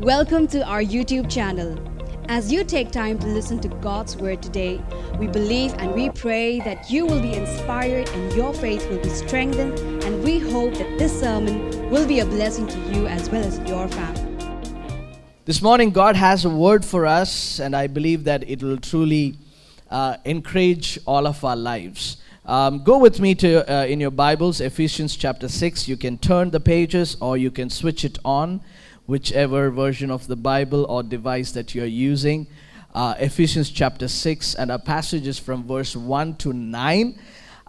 Welcome to our YouTube channel. As you take time to listen to God's Word today, we believe and we pray that you will be inspired and your faith will be strengthened, and we hope that this sermon will be a blessing to you as well as your family. This morning, God has a word for us, and I believe that it will truly uh, encourage all of our lives. Um, go with me to uh, in your Bibles, Ephesians chapter six. You can turn the pages, or you can switch it on, whichever version of the Bible or device that you're using. Uh, Ephesians chapter six, and our passage is from verse one to nine.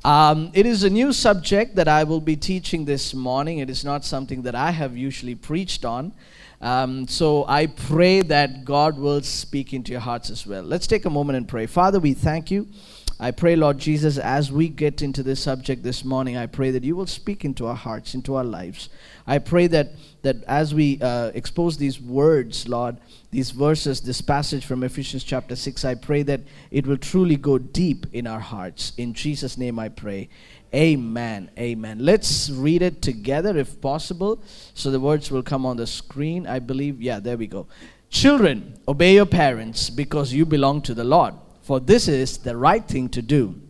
Um, it is a new subject that I will be teaching this morning. It is not something that I have usually preached on. Um, so I pray that God will speak into your hearts as well. Let's take a moment and pray. Father, we thank you. I pray, Lord Jesus, as we get into this subject this morning, I pray that you will speak into our hearts, into our lives. I pray that, that as we uh, expose these words, Lord, these verses, this passage from Ephesians chapter 6, I pray that it will truly go deep in our hearts. In Jesus' name I pray. Amen. Amen. Let's read it together if possible. So the words will come on the screen. I believe, yeah, there we go. Children, obey your parents because you belong to the Lord, for this is the right thing to do.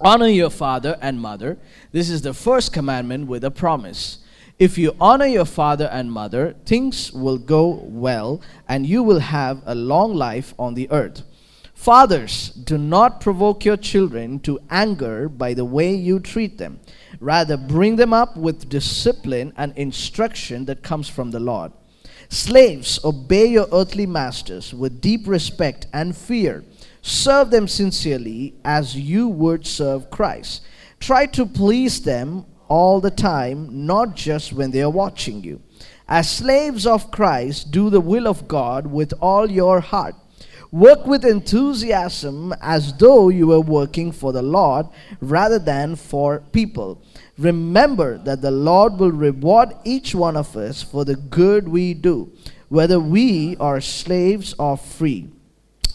Honor your father and mother. This is the first commandment with a promise. If you honor your father and mother, things will go well and you will have a long life on the earth. Fathers, do not provoke your children to anger by the way you treat them. Rather, bring them up with discipline and instruction that comes from the Lord. Slaves, obey your earthly masters with deep respect and fear. Serve them sincerely as you would serve Christ. Try to please them all the time, not just when they are watching you. As slaves of Christ, do the will of God with all your heart Work with enthusiasm as though you were working for the Lord rather than for people. Remember that the Lord will reward each one of us for the good we do, whether we are slaves or free.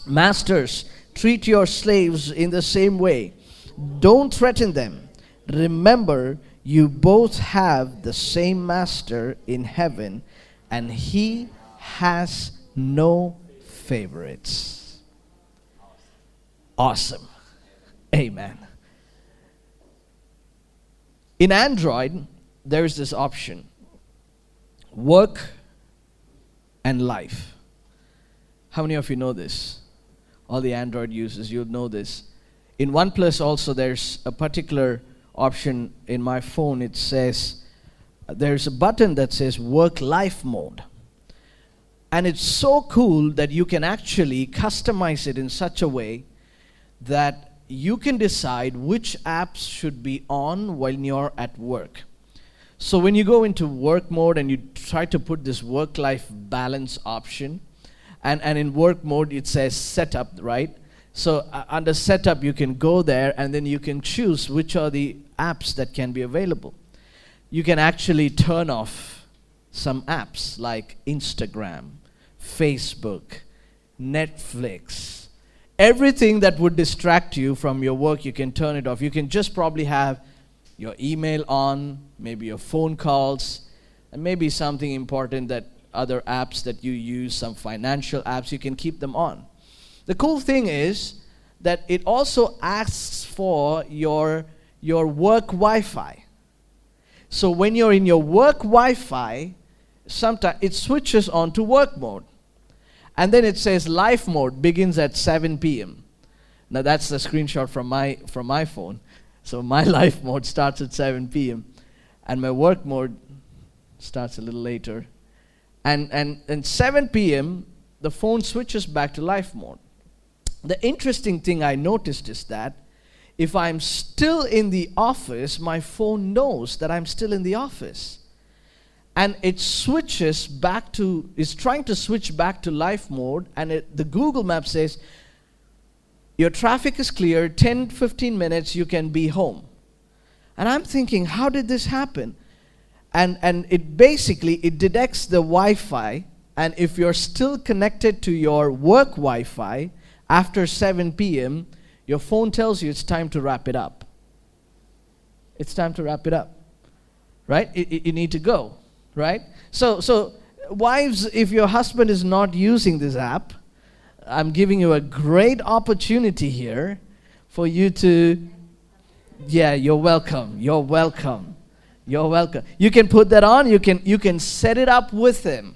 Masters, treat your slaves in the same way. Don't threaten them. Remember, you both have the same master in heaven, and he has no favorites. Awesome. Amen. In Android, there's this option work and life. How many of you know this? All the Android users, you'll know this. In OnePlus, also, there's a particular option in my phone. It says, there's a button that says work life mode. And it's so cool that you can actually customize it in such a way that you can decide which apps should be on while you're at work. So when you go into work mode and you try to put this work life balance option, and, and in work mode it says setup, right? So uh, under setup, you can go there and then you can choose which are the apps that can be available. You can actually turn off some apps like Instagram, Facebook, Netflix, everything that would distract you from your work, you can turn it off. You can just probably have your email on, maybe your phone calls, and maybe something important that other apps that you use, some financial apps, you can keep them on. The cool thing is that it also asks for your, your work Wi Fi. So when you're in your work Wi Fi, sometimes it switches on to work mode. And then it says life mode begins at 7 p.m. Now that's the screenshot from my from my phone. So my life mode starts at 7 p.m. and my work mode starts a little later. And and and 7 p.m. the phone switches back to life mode. The interesting thing I noticed is that if I'm still in the office, my phone knows that I'm still in the office. And it switches back to it's trying to switch back to life mode and it, the google map says your traffic is clear 10 15 minutes you can be home. And i'm thinking how did this happen? And and it basically it detects the wi-fi and if you're still connected to your work wi-fi after 7 p.m your phone tells you it's time to wrap it up it's time to wrap it up right you, you need to go right? So, so wives, if your husband is not using this app, I'm giving you a great opportunity here for you to. Yeah, you're welcome. You're welcome. You're welcome. You can put that on. You can you can set it up with him.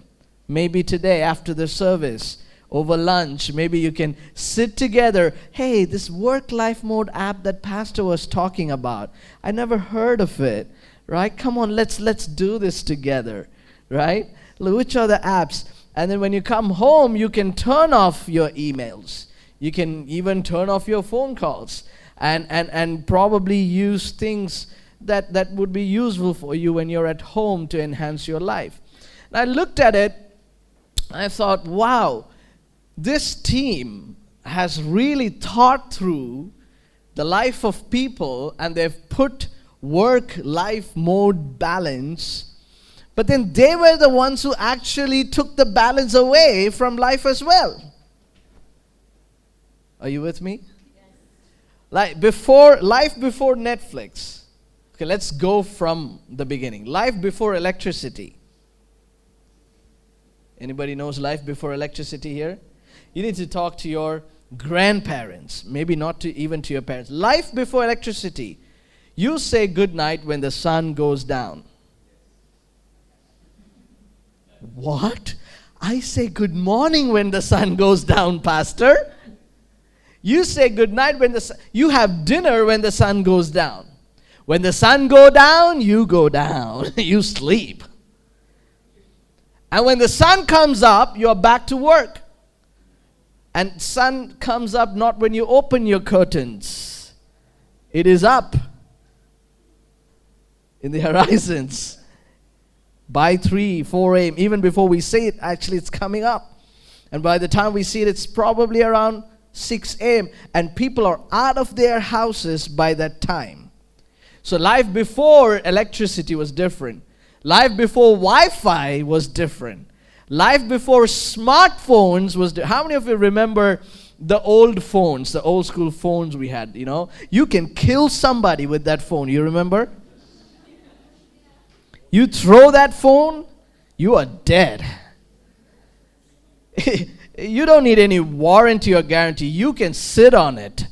Maybe today after the service, over lunch, maybe you can sit together. Hey, this work life mode app that pastor was talking about. I never heard of it. Right? Come on, let's let's do this together. Right? Which are the apps? And then when you come home, you can turn off your emails. You can even turn off your phone calls and, and, and probably use things that, that would be useful for you when you're at home to enhance your life. And I looked at it, I thought, wow, this team has really thought through the life of people and they've put work life mode balance. But then they were the ones who actually took the balance away from life as well. Are you with me? Like before life before Netflix. Okay, let's go from the beginning. Life before electricity. Anybody knows life before electricity here? You need to talk to your grandparents, maybe not to even to your parents. Life before electricity. You say good night when the sun goes down. What? I say good morning when the sun goes down, pastor. You say good night when the sun, you have dinner when the sun goes down. When the sun go down, you go down. you sleep. And when the sun comes up, you're back to work. And sun comes up not when you open your curtains. It is up in the horizons by 3, 4 a.m. Even before we see it, actually it's coming up. And by the time we see it, it's probably around 6 a.m. And people are out of their houses by that time. So life before electricity was different. Life before Wi-Fi was different. Life before smartphones was. Di- How many of you remember the old phones, the old school phones we had? You know, you can kill somebody with that phone. You remember? You throw that phone, you are dead. you don't need any warranty or guarantee. You can sit on it.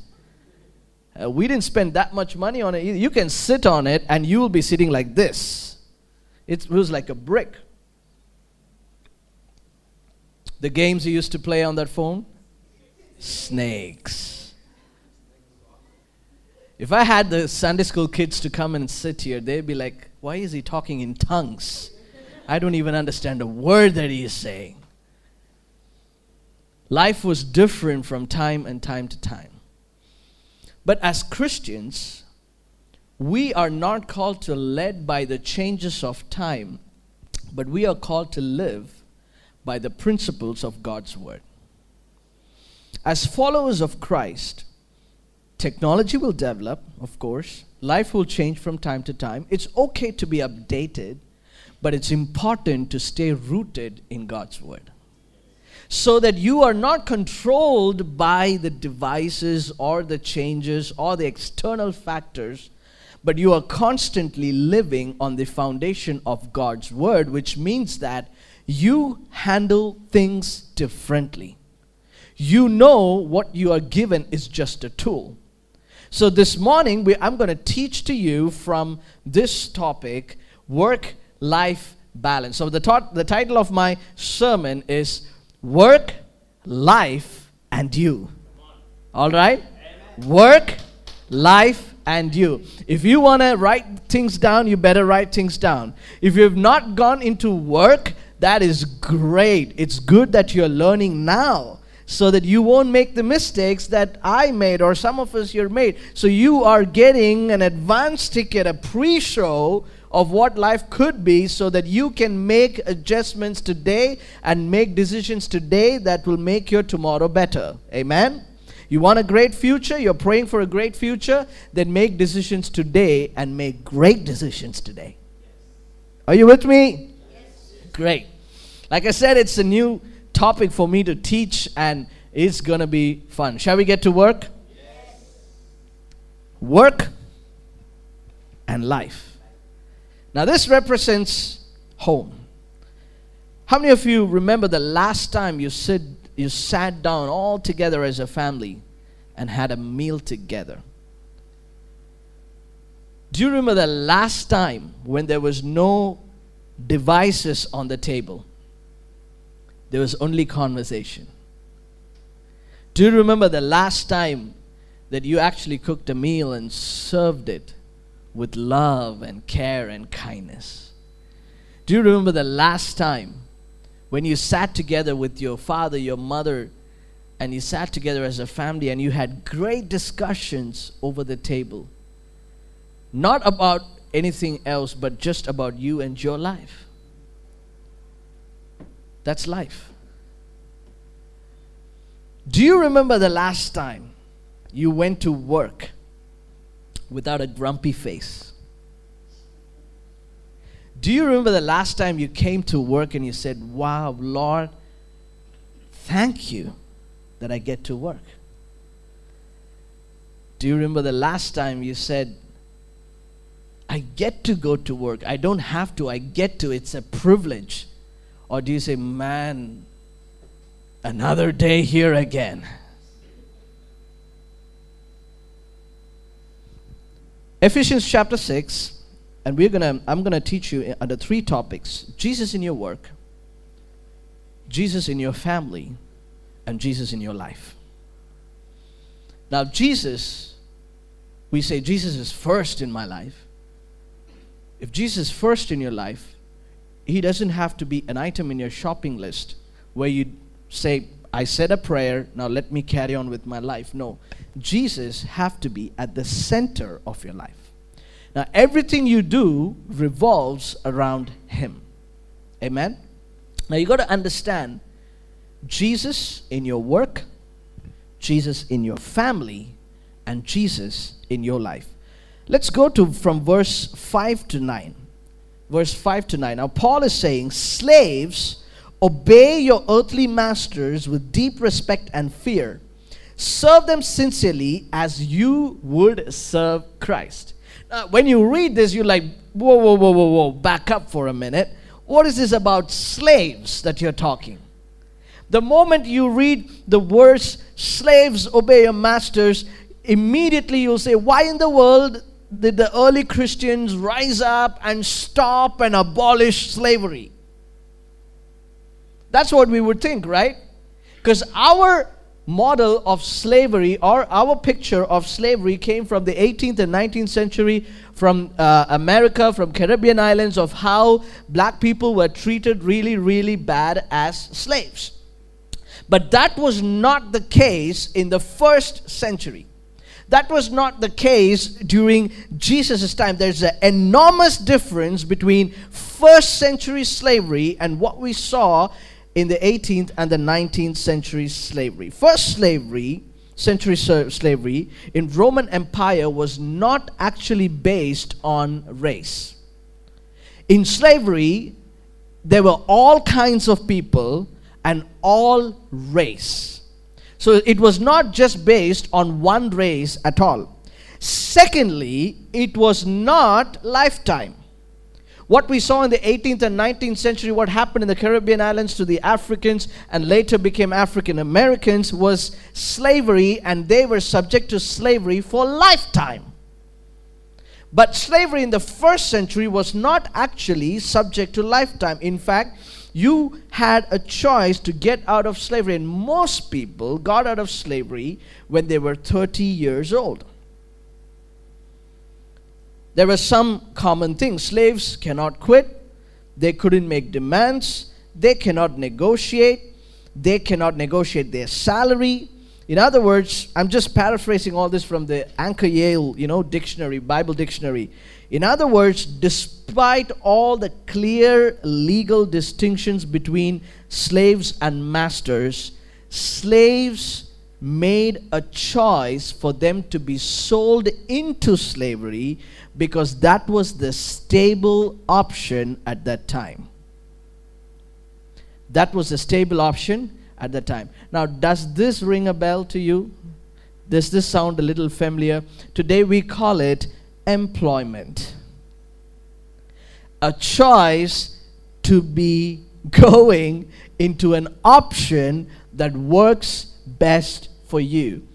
Uh, we didn't spend that much money on it either. You can sit on it and you will be sitting like this. It was like a brick. The games you used to play on that phone? Snakes. If I had the Sunday school kids to come and sit here, they'd be like, why is he talking in tongues? I don't even understand a word that he is saying. Life was different from time and time to time. But as Christians, we are not called to led by the changes of time, but we are called to live by the principles of God's word. As followers of Christ, technology will develop, of course, life will change from time to time. It's okay to be updated, but it's important to stay rooted in God's word so that you are not controlled by the devices or the changes or the external factors, but you are constantly living on the foundation of God's word, which means that you handle things differently. You know what you are given is just a tool. So this morning, we, I'm going to teach to you from this topic work life balance. So the, to- the title of my sermon is work, life, and you. All right? Work, life, and you. If you want to write things down, you better write things down. If you have not gone into work, that is great. It's good that you're learning now so that you won't make the mistakes that I made or some of us here made. So you are getting an advance ticket, a pre show of what life could be so that you can make adjustments today and make decisions today that will make your tomorrow better. Amen? You want a great future? You're praying for a great future? Then make decisions today and make great decisions today. Are you with me? Great. Like I said, it's a new topic for me to teach and it's going to be fun. Shall we get to work? Yes. Work and life. Now, this represents home. How many of you remember the last time you sit you sat down all together as a family and had a meal together? Do you remember the last time when there was no devices on the table? There was only conversation. Do you remember the last time that you actually cooked a meal and served it with love and care and kindness? Do you remember the last time when you sat together with your father, your mother, and you sat together as a family and you had great discussions over the table? Not about anything else, but just about you and your life. That's life. Do you remember the last time you went to work without a grumpy face? Do you remember the last time you came to work and you said, Wow, Lord, thank you that I get to work? Do you remember the last time you said, I get to go to work. I don't have to, I get to. It's a privilege. Or do you say, man, another day here again? Ephesians chapter 6, and we're gonna I'm gonna teach you under three topics Jesus in your work, Jesus in your family, and Jesus in your life. Now, Jesus, we say Jesus is first in my life. If Jesus is first in your life, he doesn't have to be an item in your shopping list where you say, I said a prayer, now let me carry on with my life. No. Jesus have to be at the center of your life. Now everything you do revolves around him. Amen. Now you got to understand Jesus in your work, Jesus in your family, and Jesus in your life. Let's go to from verse 5 to 9. Verse 5 to 9. Now, Paul is saying, Slaves, obey your earthly masters with deep respect and fear. Serve them sincerely as you would serve Christ. Now, when you read this, you're like, whoa, whoa, whoa, whoa, whoa, back up for a minute. What is this about slaves that you're talking? The moment you read the words, slaves obey your masters, immediately you'll say, why in the world did the early Christians rise up and stop and abolish slavery? That's what we would think, right? Because our model of slavery or our picture of slavery came from the 18th and 19th century from uh, America, from Caribbean islands, of how black people were treated really, really bad as slaves. But that was not the case in the first century. That was not the case during Jesus' time. There's an enormous difference between first century slavery and what we saw in the 18th and the 19th century slavery. First slavery, century slavery in Roman Empire was not actually based on race. In slavery, there were all kinds of people and all race. So it was not just based on one race at all. Secondly, it was not lifetime. What we saw in the 18th and 19th century, what happened in the Caribbean islands to the Africans and later became African Americans was slavery, and they were subject to slavery for lifetime. But slavery in the first century was not actually subject to lifetime. In fact, you had a choice to get out of slavery. And most people got out of slavery when they were 30 years old. There were some common things. Slaves cannot quit, they couldn't make demands, they cannot negotiate, they cannot negotiate their salary. In other words, I'm just paraphrasing all this from the Anchor Yale, you know, dictionary, Bible dictionary. In other words, despite all the clear legal distinctions between slaves and masters, slaves made a choice for them to be sold into slavery because that was the stable option at that time. That was the stable option at that time. Now, does this ring a bell to you? Does this sound a little familiar? Today we call it employment. A choice to be going into an option that works best for you.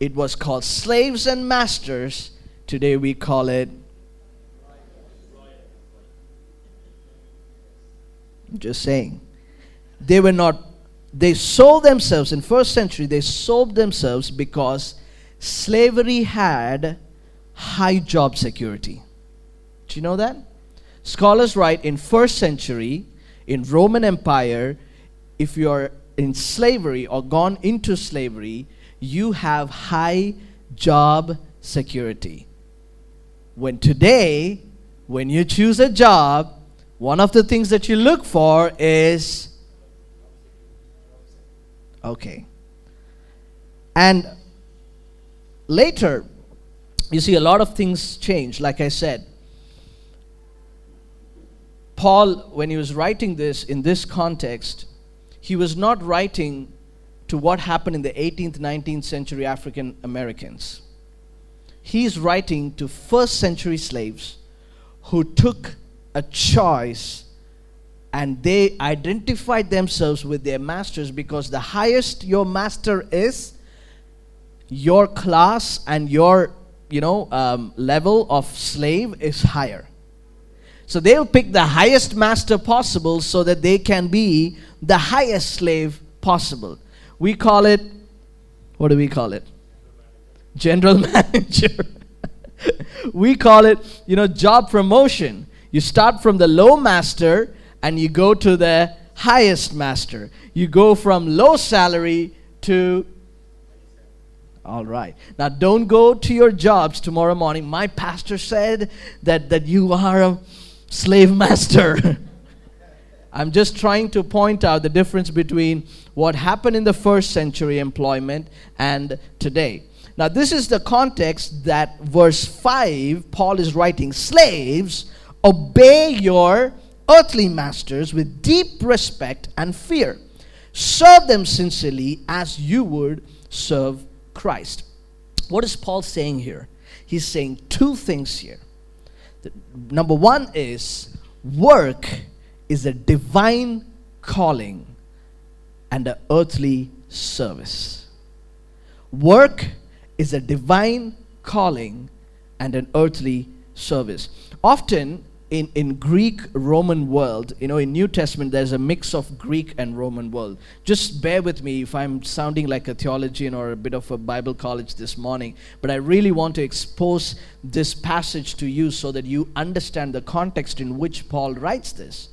It was called slaves and masters. Today we call it. Just saying. They were not, they sold themselves in first century, they sold themselves because slavery had high job security. Do you know that? Scholars write in first century, in Roman Empire, if you're in slavery or gone into slavery, you have high job security. When today, when you choose a job, one of the things that you look for is okay. And later, you see a lot of things change, like I said. Paul, when he was writing this in this context, he was not writing to what happened in the 18th, 19th century African Americans. He's writing to first century slaves who took a choice and they identified themselves with their masters because the highest your master is, your class and your you know um, level of slave is higher. So they'll pick the highest master possible so that they can be the highest slave possible. We call it, what do we call it? General manager. we call it, you know, job promotion. You start from the low master and you go to the highest master. You go from low salary to all right. Now don't go to your jobs tomorrow morning. My pastor said that that you are a slave master. I'm just trying to point out the difference between what happened in the first century employment and today. Now, this is the context that verse 5, Paul is writing Slaves, obey your earthly masters with deep respect and fear. Serve them sincerely as you would serve Christ. What is Paul saying here? He's saying two things here. Number one is work is a divine calling and an earthly service. Work is a divine calling and an earthly service. Often in, in Greek Roman world, you know, in New Testament, there's a mix of Greek and Roman world. Just bear with me if I'm sounding like a theologian or a bit of a Bible college this morning, but I really want to expose this passage to you so that you understand the context in which Paul writes this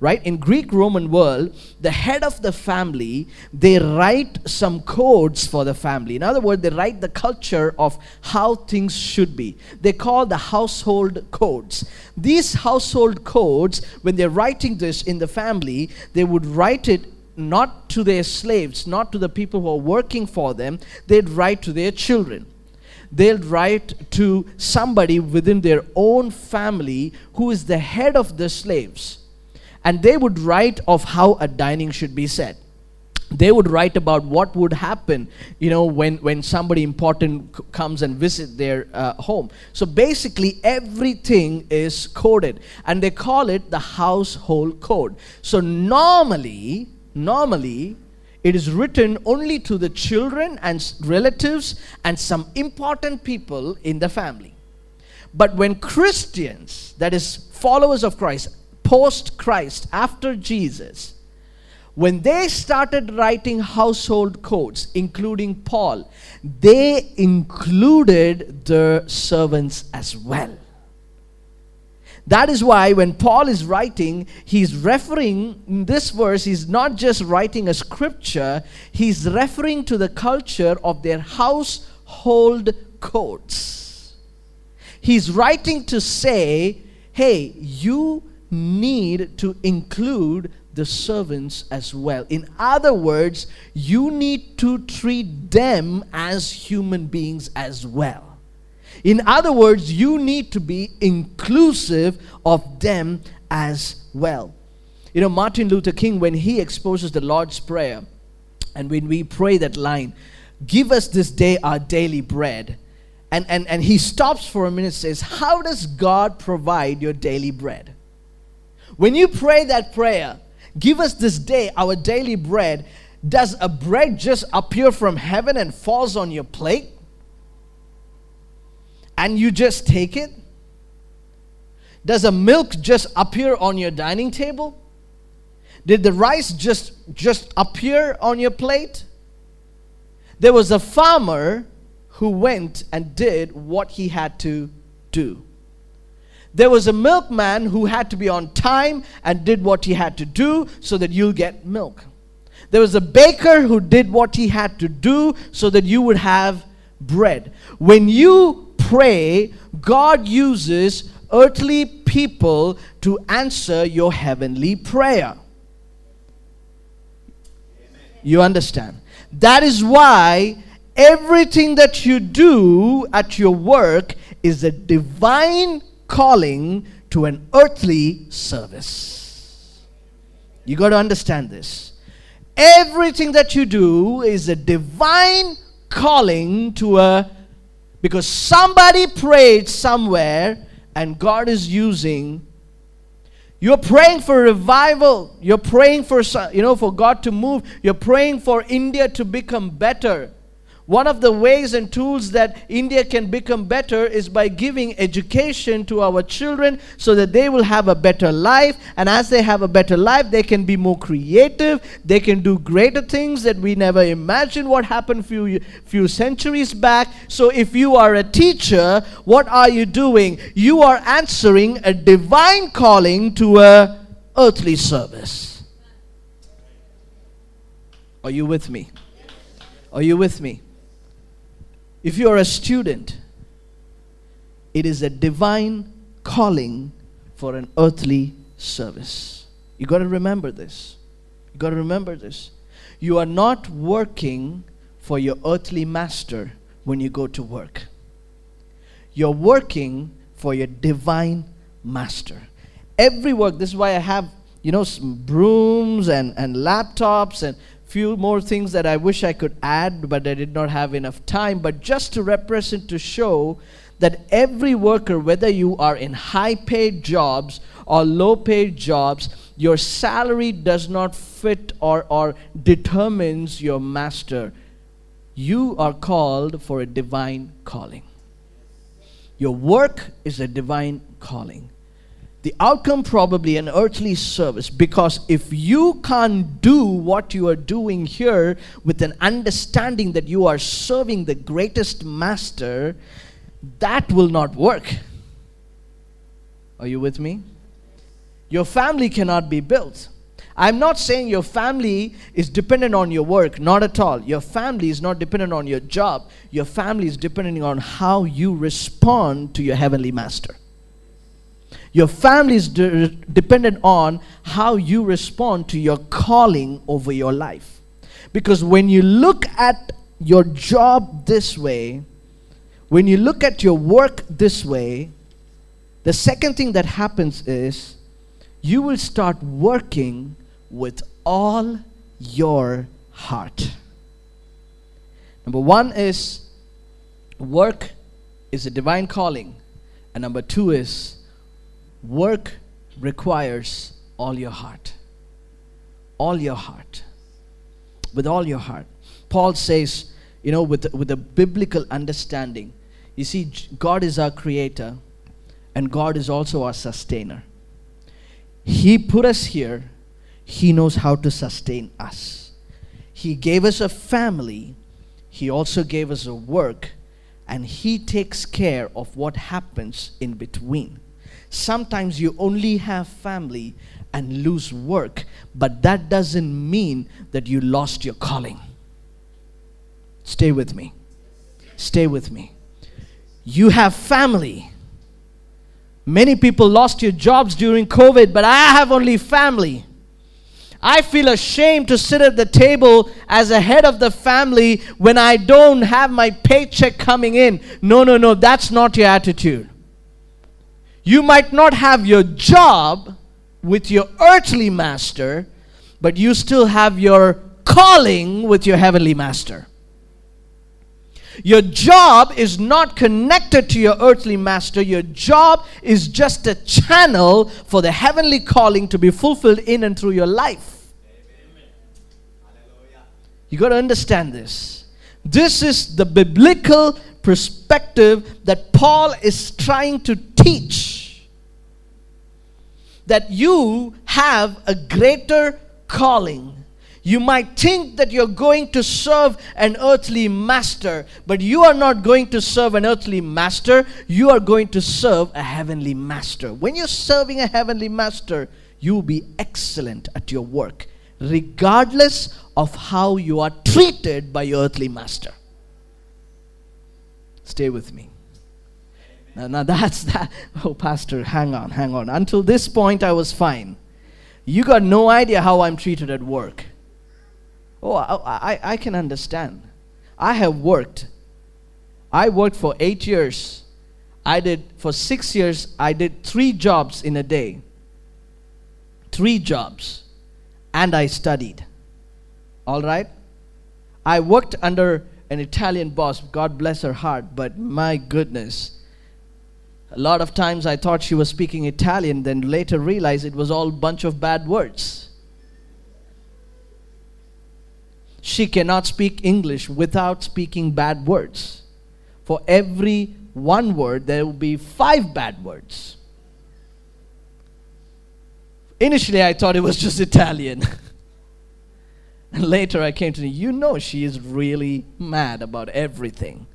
right? In greek roman world the head of the family they write some codes for the family. In other words they write the culture of how things should be. They call the household codes. These household codes when they're writing this in the family they would write it not to their slaves not to the people who are working for them. They'd write to their children. They'll write to somebody within their own family who is the head of the slaves and they would write of how a dining should be set they would write about what would happen you know when when somebody important c- comes and visit their uh, home. So basically everything is coded. And they call it the household code. So normally normally it is written only to the children and relatives and some important people in the family. But when christians that is followers of christ post Christ, after Jesus, when they started writing household codes, including Paul, they included the servants as well. That is why when Paul is writing, he's referring, in this verse, he's not just writing a scripture, he's referring to the culture of their household codes. He's writing to say, hey, you need to include the servants as well. In other words, you need to treat them as human beings as well. In other words, you need to be inclusive of them as well. You know, Martin Luther King, when he exposes the Lord's Prayer, and when we pray that line, give us this day our daily bread. And, and, and he stops for a minute and says, How does God provide your daily bread? When you pray that prayer, Give us this day our daily bread. Does a bread just appear from heaven and falls on your plate? And you just take it? Does a milk just appear on your dining table? Did the rice just just appear on your plate? There was a farmer who went and did what he had to do. There was a milkman who had to be on time and did what he had to do so that you'll get milk. There was a baker who did what he had to do so that you would have bread. When you pray, God uses earthly people to answer your heavenly prayer. You understand? That is why everything that you do at your work is a divine calling to an earthly service. You got to understand this. Everything that you do is a divine calling to a because somebody prayed somewhere and God is using you're praying for revival. You're praying for you know for God to move. You're praying for India to become better. One of the ways and tools that India can become better is by giving education to our children so that they will have a better life. And as they have a better life, they can be more creative. They can do greater things that we never imagined what happened few, few centuries back. So if you are a teacher, what are you doing? You are answering a divine calling to a earthly service. Are you with me? Are you with me? If you are a student, it is a divine calling for an earthly service. You got to remember this. You got to remember this. You are not working for your earthly master when you go to work. You're working for your divine master. Every work, this is why I have, you know, brooms and, and laptops and few more things that I wish I could add, but I did not have enough time. But just to represent, to show that every worker, whether you are in high paid jobs or low paid jobs, your salary does not fit or, or determines your master. You are called for a divine calling. Your work is a divine calling the outcome probably an earthly service because if you can't do what you are doing here with an understanding that you are serving the greatest master that will not work. Are you with me? Your family cannot be built. I'm not saying your family is dependent on your work not at all. Your family is not dependent on your job. Your family is depending on how you respond to your heavenly master your family is de- dependent on how you respond to your calling over your life. Because when you look at your job this way, when you look at your work this way, the second thing that happens is you will start working with all your heart. Number one is work is a divine calling, and number two is Work requires all your heart. All your heart. With all your heart. Paul says, you know, with, with a biblical understanding, you see, God is our creator and God is also our sustainer. He put us here, He knows how to sustain us. He gave us a family, He also gave us a work, and He takes care of what happens in between. Sometimes you only have family and lose work, but that doesn't mean that you lost your calling. Stay with me. Stay with me. You have family. Many people lost your jobs during COVID, but I have only family. I feel ashamed to sit at the table as a head of the family when I don't have my paycheck coming in. No, no, no, that's not your attitude. You might not have your job with your earthly master, but you still have your calling with your heavenly master. Your job is not connected to your earthly master. Your job is just a channel for the heavenly calling to be fulfilled in and through your life. You got to understand this. This is the biblical perspective that Paul is trying to teach. That you have a greater calling you might think that you're going to serve an earthly master, but you are not going to serve an earthly master. You are going to serve a heavenly master. When you're serving a heavenly master, you will be excellent at your work, regardless of how you are treated by your earthly master. Stay with me. Now, now that's that. Oh, Pastor, hang on, hang on. Until this point, I was fine. You got no idea how I'm treated at work. Oh, I, I, I can understand. I have worked. I worked for eight years. I did, for six years, I did three jobs in a day. Three jobs. And I studied. All right? I worked under an Italian boss. God bless her heart, but my goodness. A lot of times I thought she was speaking Italian, then later realized it was all bunch of bad words. she cannot speak English without speaking bad words. For every one word, there will be five bad words. Initially, I thought it was just Italian. and later, I came to know, you know, she is really mad about everything.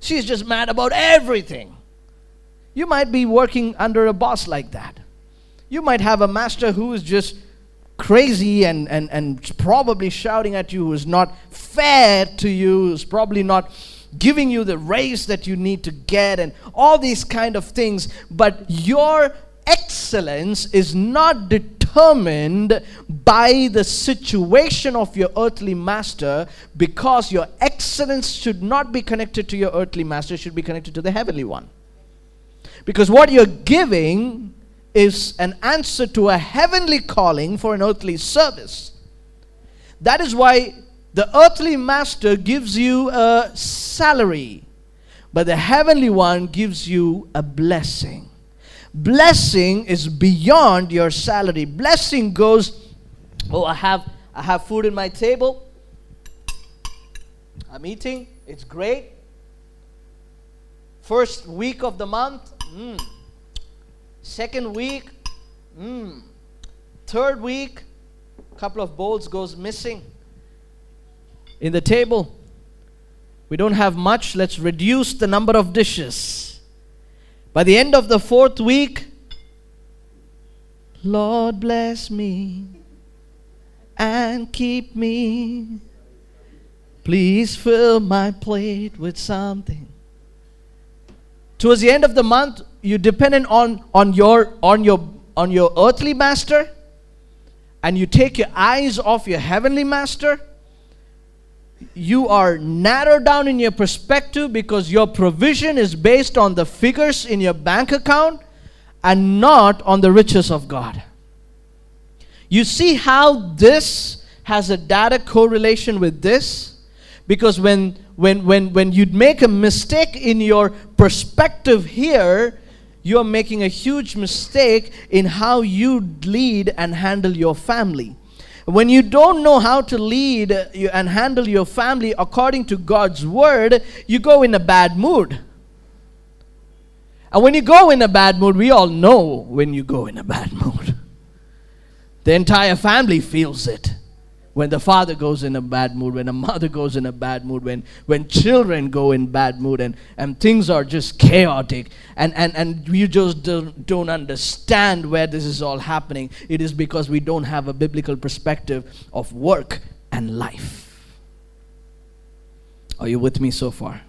She's just mad about everything. You might be working under a boss like that. You might have a master who is just crazy and, and, and probably shouting at you, who's not fair to you, who's probably not giving you the raise that you need to get, and all these kind of things. But your excellence is not determined by the situation of your earthly master because your excellence should not be connected to your earthly master, should be connected to the heavenly one. Because what you're giving is an answer to a heavenly calling for an earthly service. That is why the earthly master gives you a salary, but the heavenly one gives you a blessing. Blessing is beyond your salary. Blessing goes, oh, I have I have food in my table. I'm eating. It's great. First week of the month, mm, Second week, mm. Third week, a couple of bowls goes missing in the table. We don't have much. Let's reduce the number of dishes. By the end of the fourth week, Lord bless me and keep me. Please fill my plate with something. Towards the end of the month, you dependent on, on your on your on your earthly master and you take your eyes off your heavenly master you are narrowed down in your perspective because your provision is based on the figures in your bank account and not on the riches of God. You see how this has a direct correlation with this? Because when when when when you make a mistake in your perspective here, you are making a huge mistake in how you lead and handle your family. When you don't know how to lead and handle your family according to God's word, you go in a bad mood. And when you go in a bad mood, we all know when you go in a bad mood. The entire family feels it when the father goes in a bad mood, when a mother goes in a bad mood, when, when children go in bad mood and, and things are just chaotic and, and, and you just don't, don't understand where this is all happening, it is because we don't have a biblical perspective of work and life. Are you with me so far?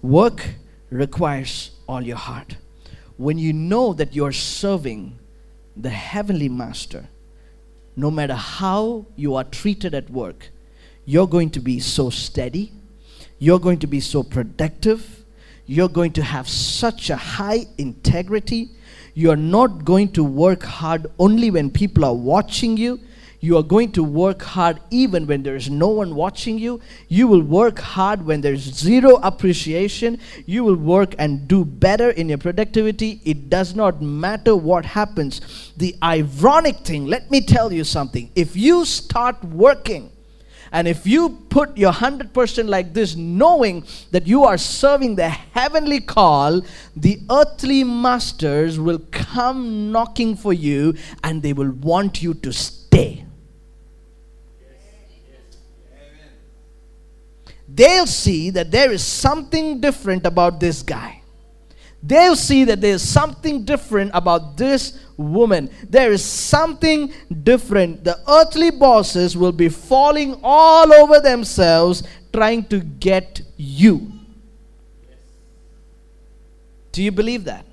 Work requires all your heart. When you know that you're serving the heavenly master, no matter how you are treated at work, you're going to be so steady, you're going to be so productive, you're going to have such a high integrity. You're not going to work hard only when people are watching you. You are going to work hard even when there is no one watching you. You will work hard when there's zero appreciation. You will work and do better in your productivity. It does not matter what happens. The ironic thing, let me tell you something. If you start working, and if you put your 100% like this, knowing that you are serving the heavenly call, the earthly masters will come knocking for you and they will want you to stay. They'll see that there is something different about this guy. They'll see that there's something different about this woman. There is something different. The earthly bosses will be falling all over themselves trying to get you. Do you believe that?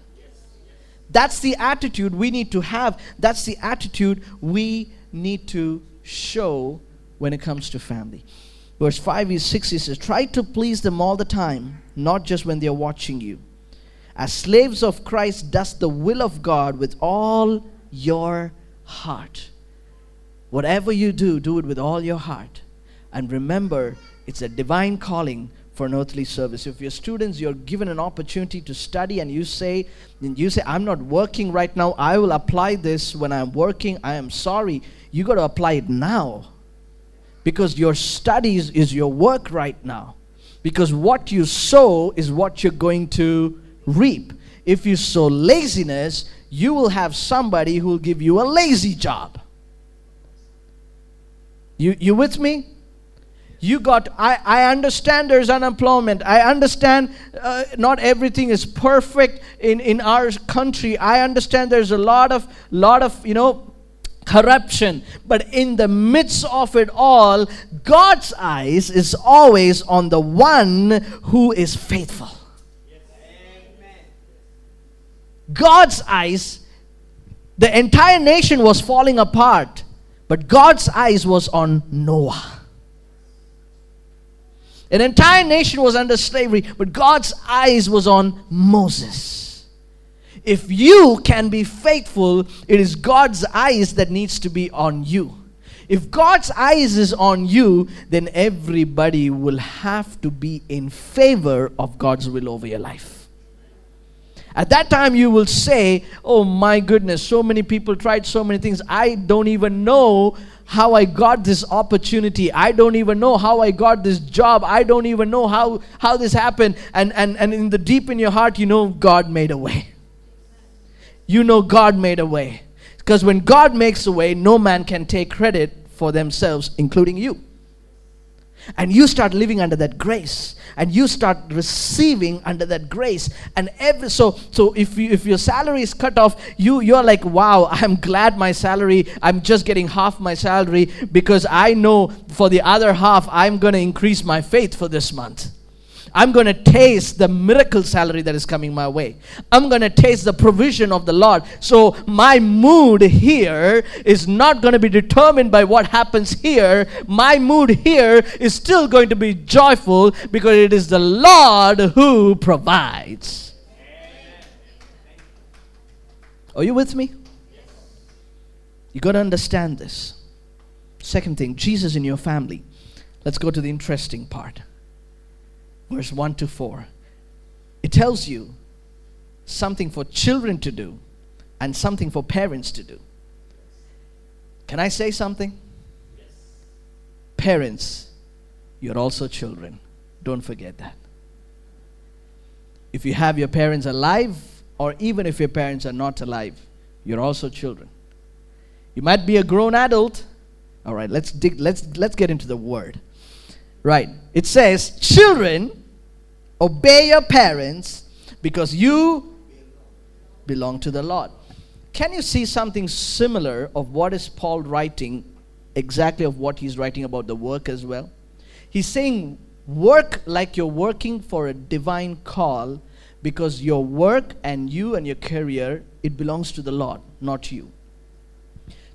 That's the attitude we need to have. That's the attitude we need to show when it comes to family. Verse 5 is 6 he says, Try to please them all the time, not just when they are watching you as slaves of Christ, does the will of God with all your heart. Whatever you do, do it with all your heart. And remember, it's a divine calling for an earthly service. If you're students, you're given an opportunity to study and you say, and you say, I'm not working right now, I will apply this when I'm working, I am sorry. You got to apply it now. Because your studies is your work right now. Because what you sow is what you're going to reap. If you sow laziness, you will have somebody who will give you a lazy job. You, you with me? You got, I, I understand there's unemployment. I understand uh, not everything is perfect in, in our country. I understand there's a lot of, lot of, you know, corruption. But in the midst of it all, God's eyes is always on the one who is faithful. God's eyes, the entire nation was falling apart, but God's eyes was on Noah. An entire nation was under slavery, but God's eyes was on Moses. If you can be faithful, it is God's eyes that needs to be on you. If God's eyes is on you, then everybody will have to be in favor of God's will over your life. At that time, you will say, Oh my goodness, so many people tried so many things. I don't even know how I got this opportunity. I don't even know how I got this job. I don't even know how, how this happened. And, and, and in the deep in your heart, you know God made a way. You know God made a way. Because when God makes a way, no man can take credit for themselves, including you. And you start living under that grace. And you start receiving under that grace. And every so so if you, if your salary is cut off you you're like wow i'm glad my salary i'm just getting half my salary because i know for the other half i'm to increase my faith for this month I'm going to taste the miracle salary that is coming my way. I'm going to taste the provision of the Lord. So my mood here is not going to be determined by what happens here. My mood here is still going to be joyful because it is the Lord who provides. Are you with me? You got to understand this. Second thing, Jesus in your family. Let's go to the interesting part verse 1 to 4. It tells you something for children to do and something for parents to do. Can I say something? Yes. Parents, you're also children. Don't forget that. If you have your parents alive, or even if your parents are not alive, you're also children. You might be a grown adult. All right, let's dig, let's let's get into the word. Right. It says, Children, obey your parents because you belong to the Lord. Can you see something similar of what is Paul writing, exactly of what he's writing about the work as well? He's saying, work like you're working for a divine call because your work and you and your career, it belongs to the Lord, not you.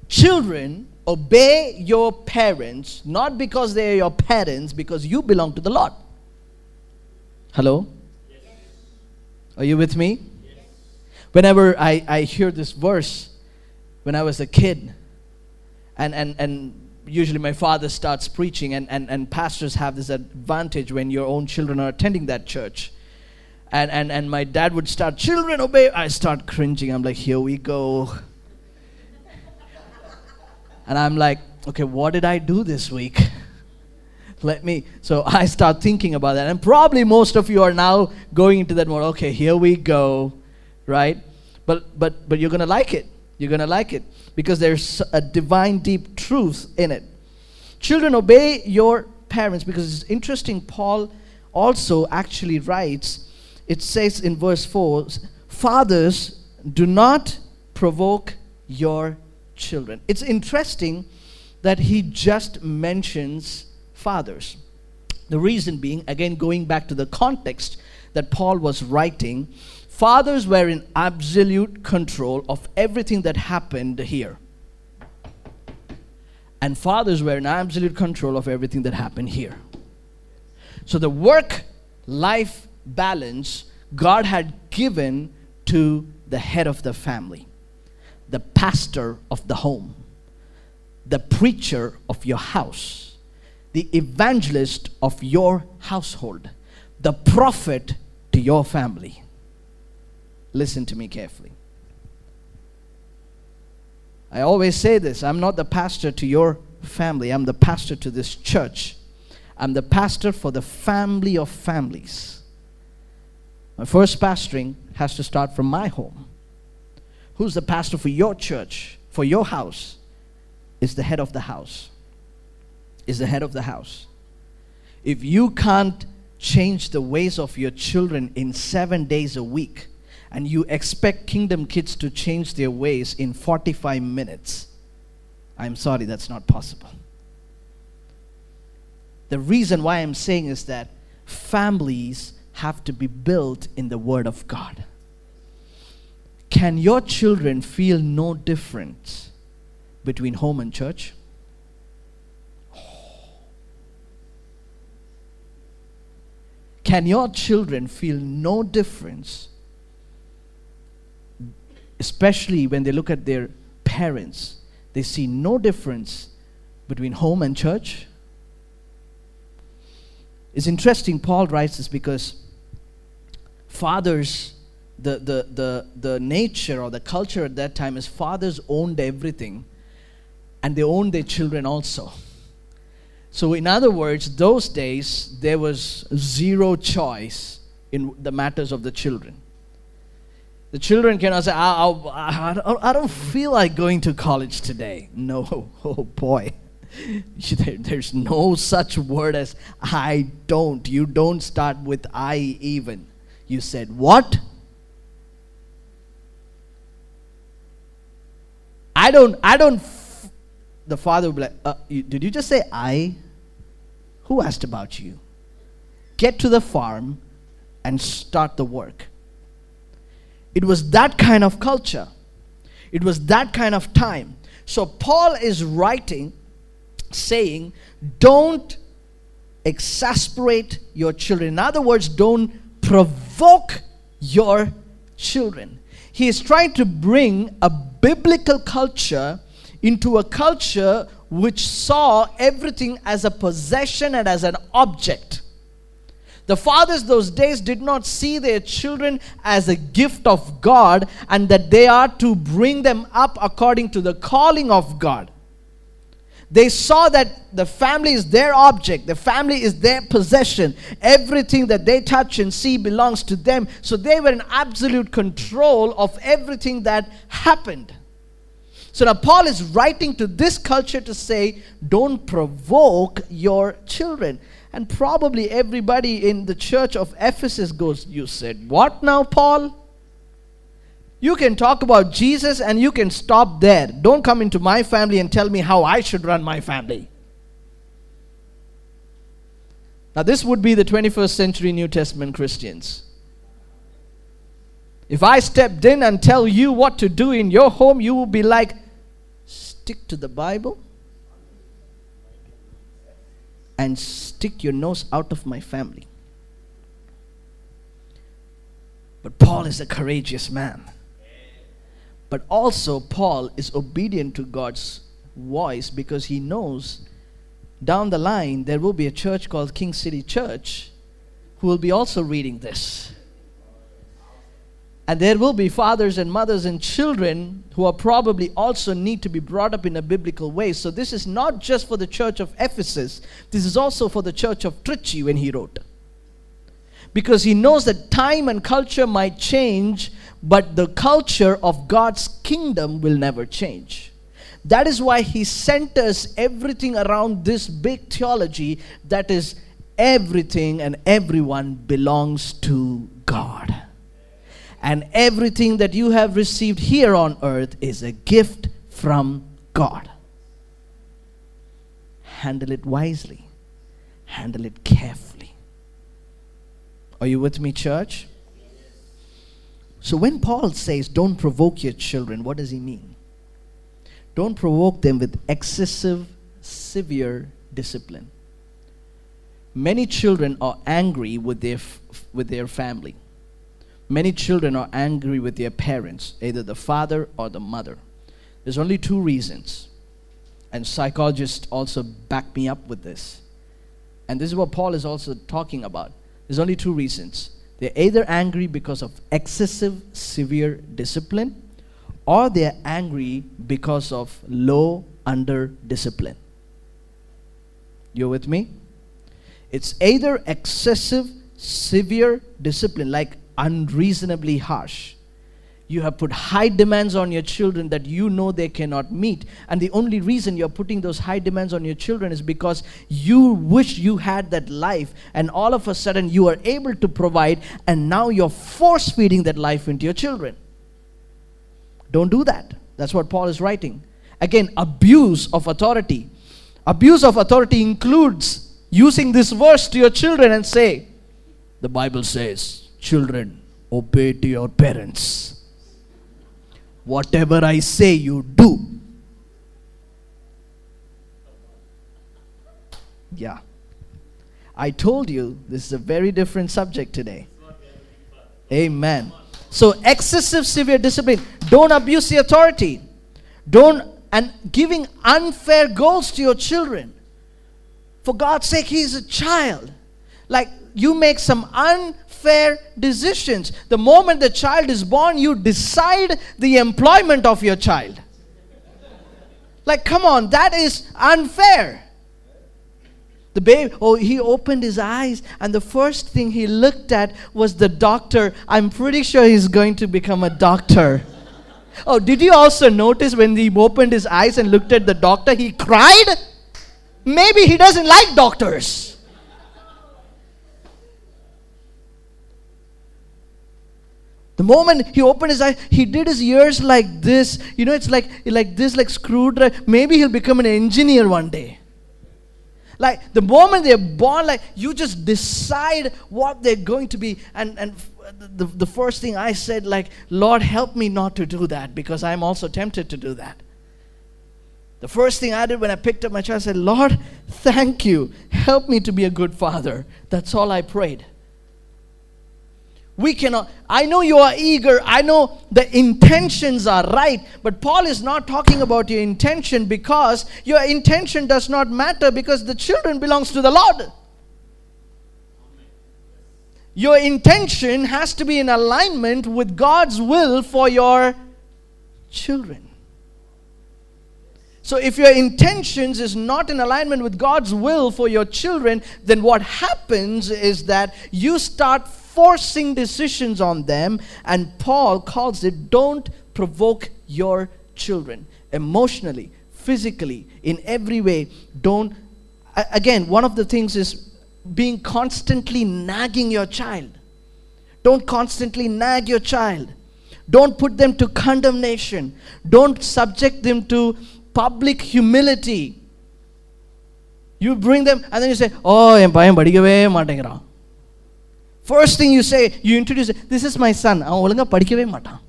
Children, obey your parents, not because they are your parents, because you belong to the Lord. Hello? Yes. Are you with me? Yes. Whenever I, I hear this verse, when I was a kid, and, and, and usually my father starts preaching, and, and, and pastors have this advantage when your own children are attending that church. And, and, and my dad would start, Children, obey. I start cringing. I'm like, Here we go. And I'm like, Okay, what did I do this week? Let me. So I start thinking about that. And probably most of you are now going into that mode. Okay, here we go. Right? But, but, but you're to like it. You're to like it because there's a divine deep truth in it. Children, obey your parents because it's interesting. Paul also actually writes, it says in verse 4 Fathers, do not provoke your children. It's interesting that he just mentions fathers. The reason being, again, going back to the context that Paul was writing, fathers were in absolute control of everything that happened here. And fathers were in absolute control of everything that happened here. So the work life balance God had given to the head of the family, the pastor of the home, the preacher of your house, the evangelist of your household, the prophet to your family. Listen to me carefully. I always say this I'm not the pastor to your family, I'm the pastor to this church. I'm the pastor for the family of families. My first pastoring has to start from my home. Who's the pastor for your church, for your house? Is the head of the house. Is the head of the house. If you can't change the ways of your children in seven days a week, and you expect kingdom kids to change their ways in 45 minutes, I'm sorry, that's not possible. The reason why I'm saying is that families have to be built in the Word of God. Can your children feel no difference between home and church? Can your children feel no difference especially when they look at their parents, they see no difference between home and church. It's interesting, Paul writes this because fathers, the, the, the, the nature or the culture at that time is fathers owned everything and they owned their children also. So, in other words, those days there was zero choice in the matters of the children. The children cannot say, I, I, I don't feel like going to college today. No, oh boy. There's no such word as I don't. You don't start with I even. You said, What? I don't, I don't. The father would be like, uh, you, Did you just say I? Who asked about you? Get to the farm and start the work. It was that kind of culture. It was that kind of time. So Paul is writing saying, don't exasperate your children. In other words, don't provoke your children. He is trying to bring a biblical culture into a culture which saw everything as a possession and as an object. The fathers those days did not see their children as a gift of God and that they are to bring them up according to the calling of God. They saw that the family is their object, the family is their possession. Everything that they touch and see belongs to them. So they were in absolute control of everything that happened. So now Paul is writing to this culture to say, don't provoke your children. And probably everybody in the church of Ephesus goes, You said, What now, Paul? You can talk about Jesus and you can stop there. Don't come into my family and tell me how I should run my family. Now, this would be the 21st century New Testament Christians. If I stepped in and tell you what to do in your home, you will be like, stick to the Bible and stick your nose out of my family. But Paul is a courageous man. But also, Paul is obedient to God's voice because he knows down the line there will be a church called King City Church who will be also reading this. And there will be fathers and mothers and children who are probably also need to be brought up in a biblical way. So this is not just for the church of Ephesus, this is also for the church of Trichy when he wrote. Because he knows that time and culture might change, but the culture of God's kingdom will never change. That is why he centers everything around this big theology that is everything and everyone belongs to God and everything that you have received here on earth is a gift from God. Handle it wisely, handle it carefully. Are you with me, church? So, when Paul says, Don't provoke your children, what does he mean? Don't provoke them with excessive, severe discipline. Many children are angry with their, with their family Many children are angry with their parents, either the father or the mother. There's only two reasons. And psychologists also back me up with this. And this is what Paul is also talking about. There's only two reasons. They're either angry because of excessive, severe discipline, or they're angry because of low, under discipline. You're with me? It's either excessive, severe discipline, like unreasonably harsh. You have put high demands on your children that you know they cannot meet. And the only reason you're putting those high demands on your children is because you wish you had that life, and all of a sudden you are able to provide, and now you're force feeding that life into your children. Don't do that. That's what Paul is writing. Again, abuse of authority. Abuse of authority includes using this verse to your children and say, the Bible says, Children, obey to your parents. Whatever I say, you do. Yeah. I told you this is a very different subject today. Amen. So, excessive severe discipline. Don't abuse the authority. Don't, and giving unfair goals to your children. For God's sake, He's a child. Like, you make some un unfair decisions. The moment the child is born, you decide the employment of your child. Like, come on, that is unfair. The baby, oh, he opened his eyes, and the first thing he looked at was the doctor. I'm pretty sure he's going to become a doctor. Oh, did you also notice when he opened his eyes and looked at the doctor, he cried? Maybe he doesn't like doctors. The moment he opened his eyes, he did his ears like this. You know, it's like like this, like screwdriver. Maybe he'll become an engineer one day. Like the moment they're born, like you just decide what they're going to be. And and the, the first thing I said, like, Lord, help me not to do that because I'm also tempted to do that. The first thing I did when I picked up my child, I said, Lord, thank you. Help me to be a good father. That's all I prayed. We cannot, I know you are eager, I know the intentions are right, but Paul is not talking about your intention because your intention does not matter because the children belongs to the Lord. Your intention has to be in alignment with God's will for your children. So, if your intentions is not in alignment with God's will for your children, then what happens is that you start forcing decisions on them. And Paul calls it don't provoke your children emotionally, physically, in every way. Don't, again, one of the things is being constantly nagging your child. Don't constantly nag your child. Don't put them to condemnation. Don't subject them to public humility. You bring them and then you say, Oh, என் பையன் படிக்கவே மாட்டேங்கிறான் first thing you say you introduce this is my son அவன் ஒழுங்காக படிக்கவே மாட்டான்.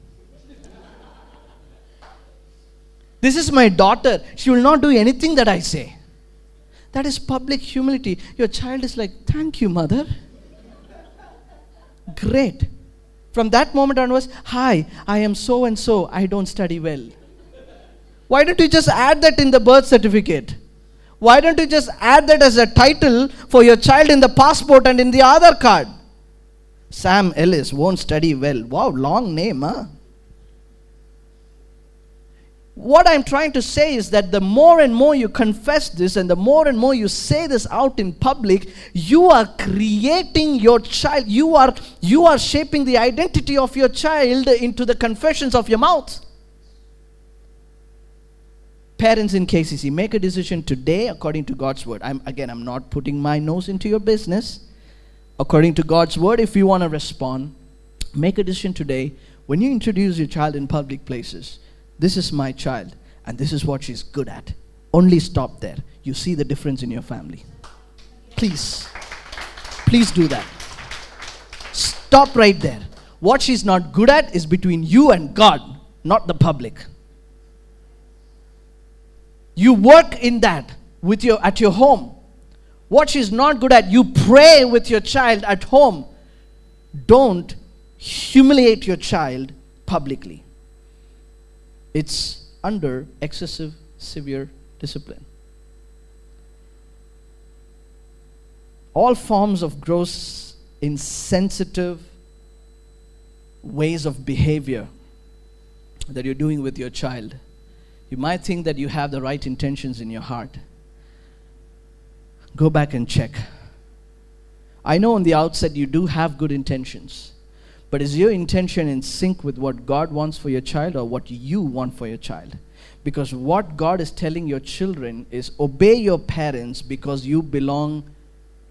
This is my daughter she will not do anything that I say that is public humility your child is like thank you mother great from that moment onwards, hi, I am so and so, I don't study well. Why don't you just add that in the birth certificate? Why don't you just add that as a title for your child in the passport and in the Aadhaar card? Sam Ellis won't study well. Wow, long name, huh? What I'm trying to say is that the more and more you confess this and the more and more you say this out in public, you are creating your child. You are, you are shaping the identity of your child into the confessions of your mouth. Parents in KCC, make a decision today according to God's word. I'm, again, I'm not putting my nose into your business. According to God's word, if you want to respond, make a decision today when you introduce your child in public places this is my child, and this is what she's good at. Only stop there. You see the difference in your family. Please, please do that. Stop right there. What she's not good at is between you and God, not the public. You work in that with your at your home. What she's not good at, you pray with your child at home. Don't humiliate your child publicly it's under excessive severe discipline. All forms of gross, insensitive ways of behavior that you're doing with your child, you might think that you have the right intentions in your heart. Go back and check. I know on the outset you do have good intentions. But is your intention in sync with what God wants for your child or what you want for your child? Because what God is telling your children is obey your parents because you belong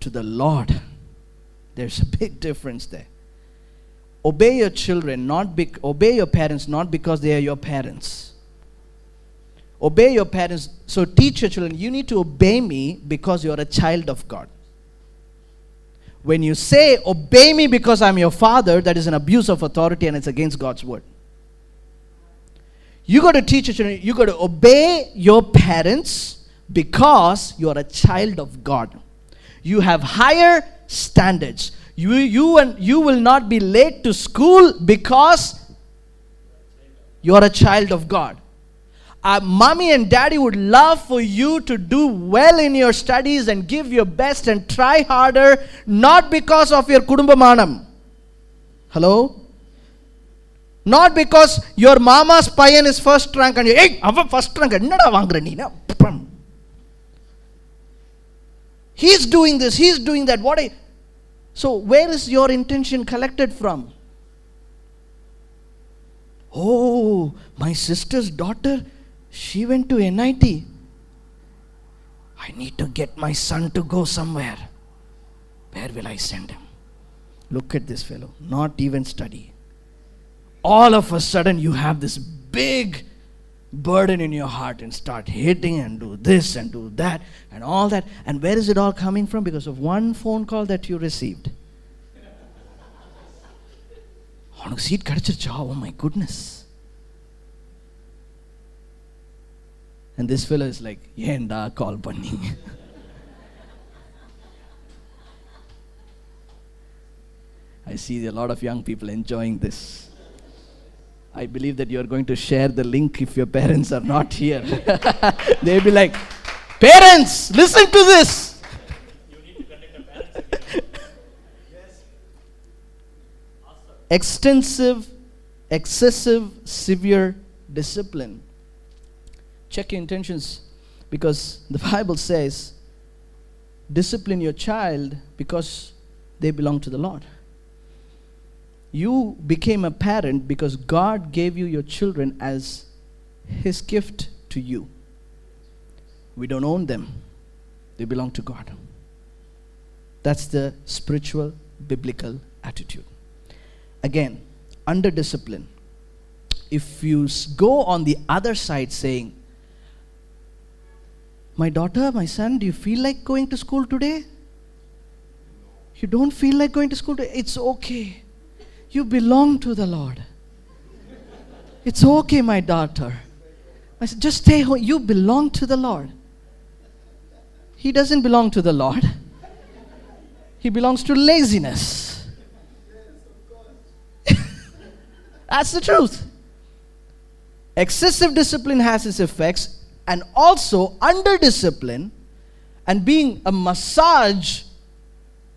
to the Lord. There's a big difference there. Obey your children, not be, obey your parents not because they are your parents. Obey your parents. So teach your children, you need to obey me because you're a child of God. When you say, Obey me because I'm your father, that is an abuse of authority and it's against God's word. You got to teach your children, you got to obey your parents because you are a child of God. You have higher standards. You, you, and you will not be late to school because you are a child of God uh, mommy and daddy would love for you to do well in your studies and give your best and try harder, not because of your kudumbamanam. Hello? Not because your mama's payan is first rank and you, hey, I'm first rank. He's doing this, he's doing that. What? So, where is your intention collected from? Oh, my sister's daughter she went to NIT. I need to get my son to go somewhere. Where will I send him? Look at this fellow, not even study. All of a sudden, you have this big burden in your heart and start hating and do this and do that and all that. And where is it all coming from? Because of one phone call that you received. oh my goodness And this fellow is like, ஏண்டா call பண்ணீங்க I see a lot of young people enjoying this. I believe that you are going to share the link if your parents are not here. They'll be like, Parents, listen to this. Extensive, excessive, severe discipline check your intentions because the Bible says, discipline your child because they belong to the Lord. You became a parent because God gave you your children as His gift to you. We don't own them, they belong to God. That's the spiritual, biblical attitude. Again, under discipline, if you go on the other side saying, my daughter, my son, do you feel like going to school today? You don't feel like going to school today? It's okay. You belong to the Lord. It's okay, my daughter. I said, just stay home. You belong to the Lord. He doesn't belong to the Lord, he belongs to laziness. That's the truth. Excessive discipline has its effects, and also under discipline and being a massage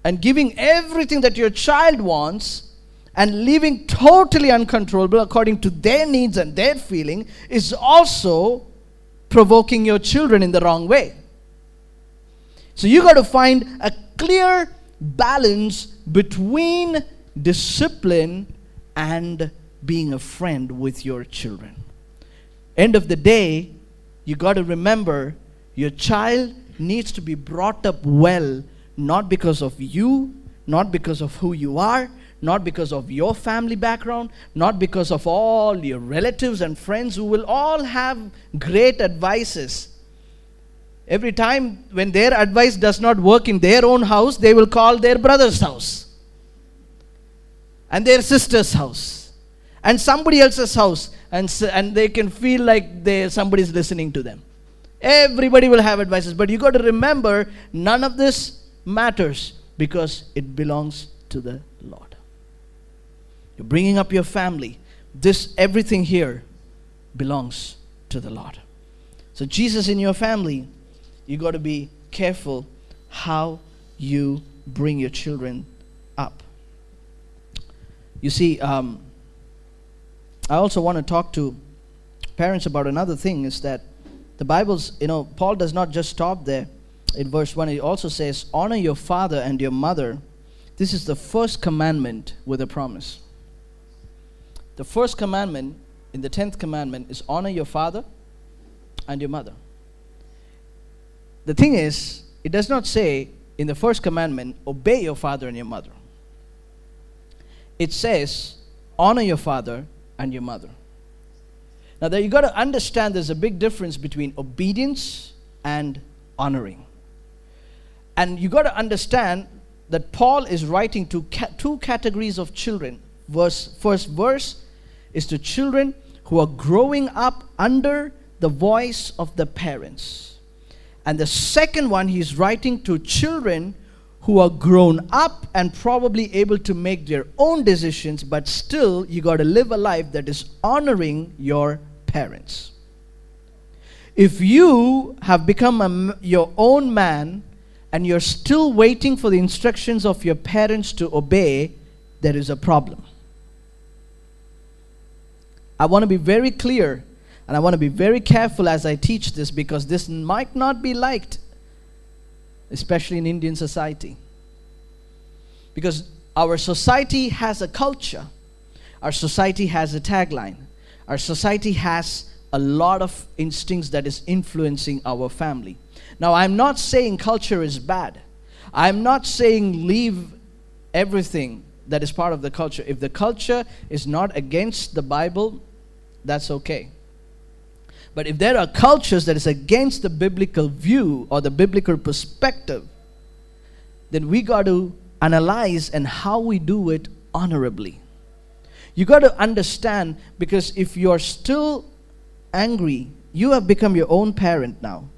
and giving everything that your child wants and living totally uncontrollable according to their needs and their feeling is also provoking your children in the wrong way. So you got to find a clear balance between discipline and being a friend with your children. End of the day, you got to remember your child needs to be brought up well, not because of you, not because of who you are, not because of your family background, not because of all your relatives and friends who will all have great advices. Every time when their advice does not work in their own house, they will call their brother's house and their sister's house and somebody else's house and, and they can feel like they, somebody's listening to them. Everybody will have advices, but you got to remember none of this matters because it belongs to the Lord. You're bringing up your family. This, everything here belongs to the Lord. So, Jesus in your family, you got to be careful how you bring your children up. You see, um, I also want to talk to parents about another thing is that the Bible's, you know, Paul does not just stop there. In verse 1, he also says, Honor your father and your mother. This is the first commandment with a promise. The first commandment in the 10th commandment is honor your father and your mother. The thing is, it does not say in the first commandment, obey your father and your mother. It says, honor your father and your mother. Now, that you got to understand there's a big difference between obedience and honoring. And you got to understand that Paul is writing to ca- two categories of children. Verse, first verse is to children who are growing up under the voice of the parents. And the second one, he's writing to children who are grown up and probably able to make their own decisions, but still, you got to live a life that is honoring your parents. If you have become a, your own man and you're still waiting for the instructions of your parents to obey, there is a problem. I want to be very clear and I want to be very careful as I teach this because this might not be liked especially in Indian society. Because our society has a culture, our society has a tagline, our society has a lot of instincts that is influencing our family. Now, I'm not saying culture is bad. I'm not saying leave everything that is part of the culture. If the culture is not against the Bible, that's okay. But if there are cultures that is against the biblical view or the biblical perspective, then we got to analyze and how we do it honorably. You got to understand because if you're still angry, you have become your own parent now.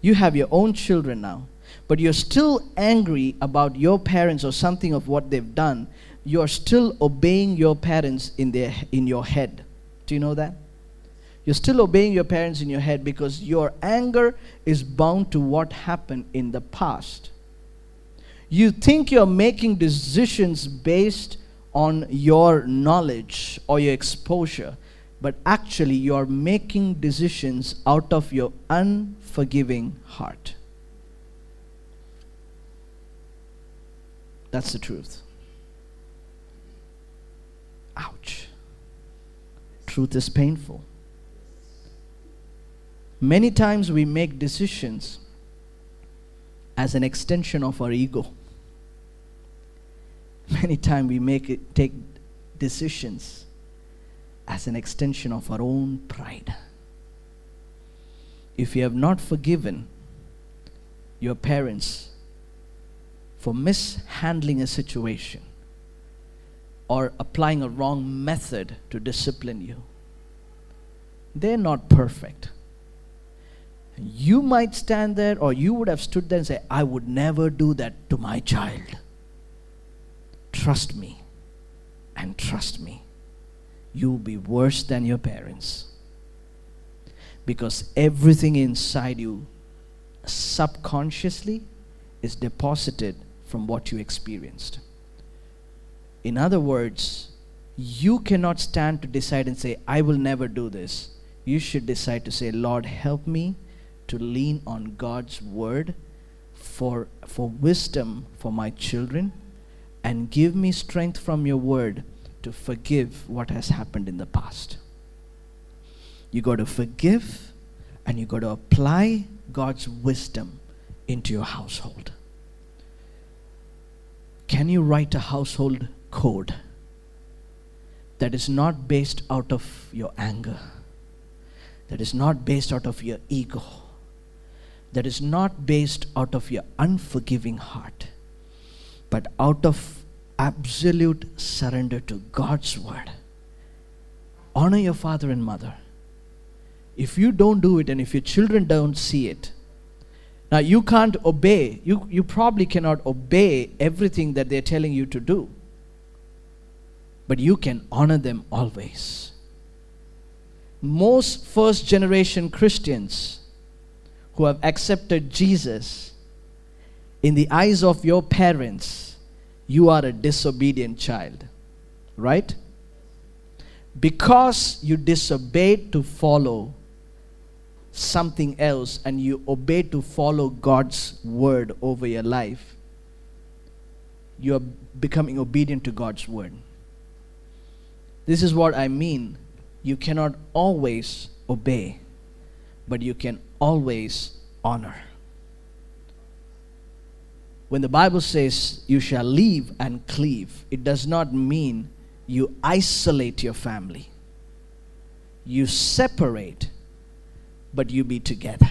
You have your own children now. But you're still angry about your parents or something of what they've done. You're still obeying your parents in, their, in your head. Do you know that? You're still obeying your parents in your head because your anger is bound to what happened in the past. You think you're making decisions based on your knowledge or your exposure, but actually you're making decisions out of your unforgiving heart. That's the truth. Ouch. Truth is painful. Many times we make decisions as an extension of our ego. Many times we make it take decisions as an extension of our own pride. If you have not forgiven your parents for mishandling a situation or applying a wrong method to discipline you, they're not perfect you might stand there or you would have stood there and say, I would never do that to my child. Trust me and trust me. You'll be worse than your parents. Because everything inside you subconsciously is deposited from what you experienced. In other words, you cannot stand to decide and say, I will never do this. You should decide to say, Lord, help me to lean on God's word for, for wisdom for my children and give me strength from your word to forgive what has happened in the past. You got to forgive and you got to apply God's wisdom into your household. Can you write a household code that is not based out of your anger, that is not based out of your ego, that is not based out of your unforgiving heart, but out of absolute surrender to God's word? Honor your father and mother. If you don't do it and if your children don't see it, now, you can't obey, you, you probably cannot obey everything that they're telling you to do, but you can honor them always. Most first generation Christians who have accepted Jesus, in the eyes of your parents, you are a disobedient child, right? Because you disobeyed to follow something else and you obey to follow God's word over your life, you are becoming obedient to God's word. This is what I mean. You cannot always obey, but you can always honor. When the Bible says you shall leave and cleave, it does not mean you isolate your family. You separate but you be together.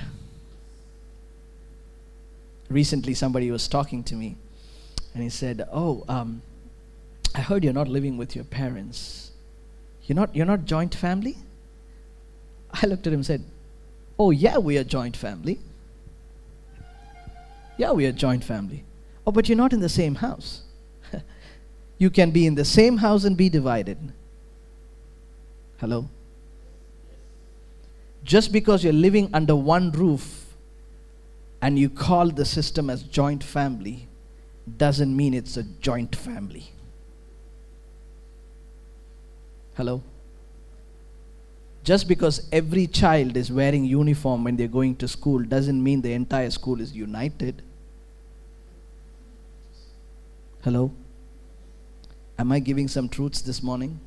Recently, somebody was talking to me, and he said, "Oh, um, I heard you're not living with your parents. You're not. You're not joint family." I looked at him and said, "Oh, yeah, we are joint family. Yeah, we are joint family. Oh, but you're not in the same house. you can be in the same house and be divided. Hello." just because you're living under one roof and you call the system as joint family doesn't mean it's a joint family. Hello? Just because every child is wearing uniform when they're going to school doesn't mean the entire school is united. Hello? Am I giving some truths this morning?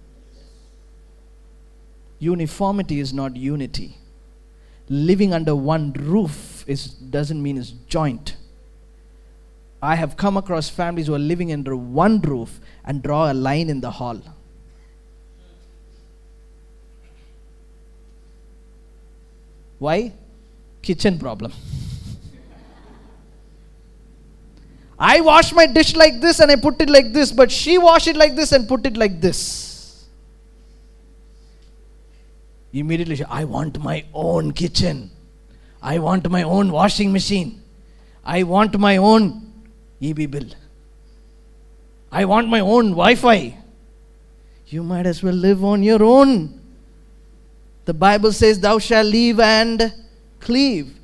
Uniformity is not unity living under one roof is, doesn't mean it's joint. I have come across families who are living under one roof and draw a line in the hall. Why? Kitchen problem. I wash my dish like this and I put it like this, but she wash it like this and put it like this. immediately say, I want my own kitchen. I want my own washing machine. I want my own EB bill. I want my own Wi Fi. You might as well live on your own. The Bible says, Thou shalt leave and cleave.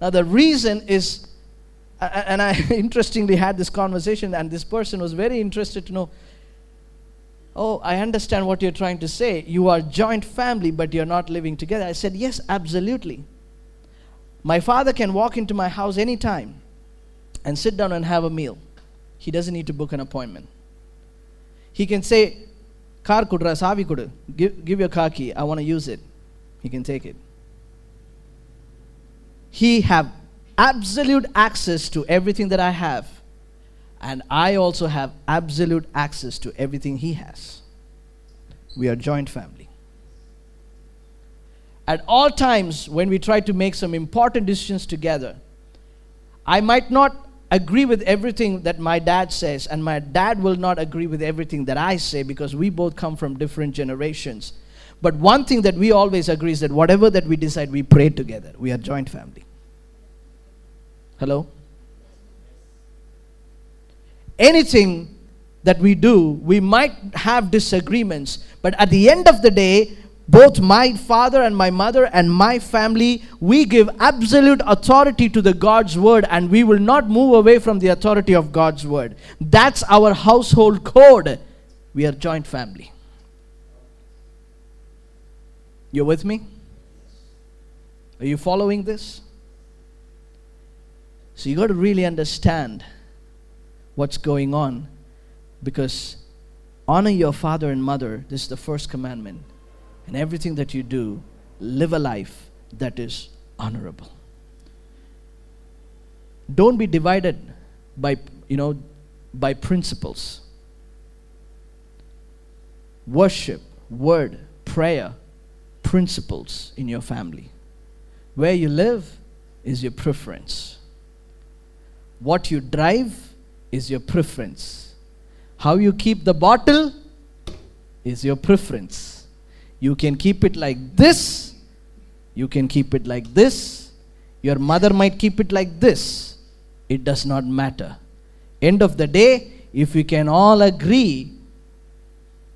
Now, the reason is, and I interestingly had this conversation, and this person was very interested to know Oh, I understand what you're trying to say. You are joint family, but you're not living together. I said, Yes, absolutely. My father can walk into my house anytime and sit down and have a meal. He doesn't need to book an appointment. He can say, kudra, savi kudu. Give, give your car key. I want to use it. He can take it. He have absolute access to everything that I have and I also have absolute access to everything he has. We are joint family. At all times, when we try to make some important decisions together, I might not agree with everything that my dad says, and my dad will not agree with everything that I say because we both come from different generations. But one thing that we always agree is that whatever that we decide, we pray together. We are joint family. Hello? anything that we do, we might have disagreements, but at the end of the day, both my father and my mother and my family, we give absolute authority to the God's word and we will not move away from the authority of God's word. That's our household code. We are joint family. You with me? Are you following this? So you got to really understand what's going on because honor your father and mother, this is the first commandment. And everything that you do, live a life that is honorable. Don't be divided by, you know, by principles. Worship, word, prayer, principles in your family. Where you live is your preference. What you drive is your preference. How you keep the bottle is your preference. You can keep it like this, you can keep it like this, your mother might keep it like this. It does not matter. End of the day, if we can all agree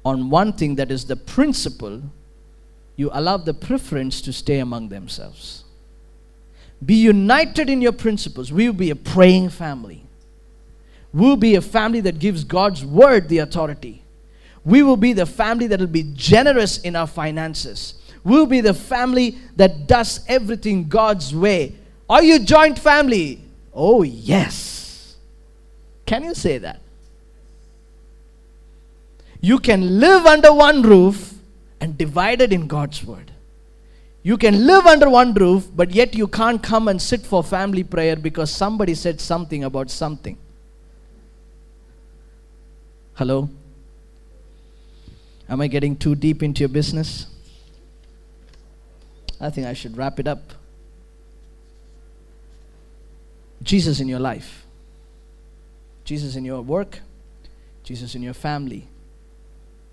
on one thing that is the principle, you allow the preference to stay among themselves. Be united in your principles. We will be a praying family. We will be a family that gives God's word the authority. We will be the family that will be generous in our finances. We will be the family that does everything God's way. Are you joint family? Oh, yes. Can you say that? You can live under one roof and divided in God's word. You can live under one roof, but yet you can't come and sit for family prayer because somebody said something about something. Hello? Am I getting too deep into your business? I think I should wrap it up. Jesus in your life, Jesus in your work, Jesus in your family.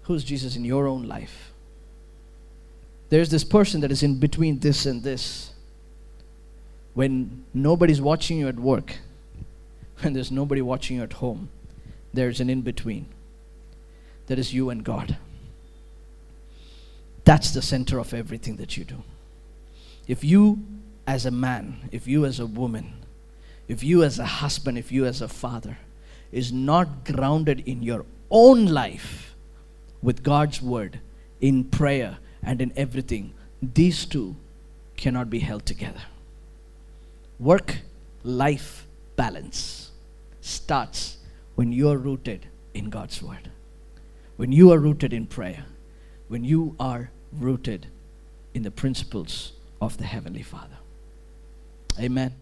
Who's Jesus in your own life? There's this person that is in between this and this. When nobody's watching you at work, when there's nobody watching you at home, there's an in between. That is you and God. That's the center of everything that you do. If you, as a man, if you, as a woman, if you, as a husband, if you, as a father, is not grounded in your own life with God's word, in prayer, and in everything, these two cannot be held together. Work life balance starts when you are rooted in God's word, when you are rooted in prayer, when you are rooted in the principles of the Heavenly Father. Amen.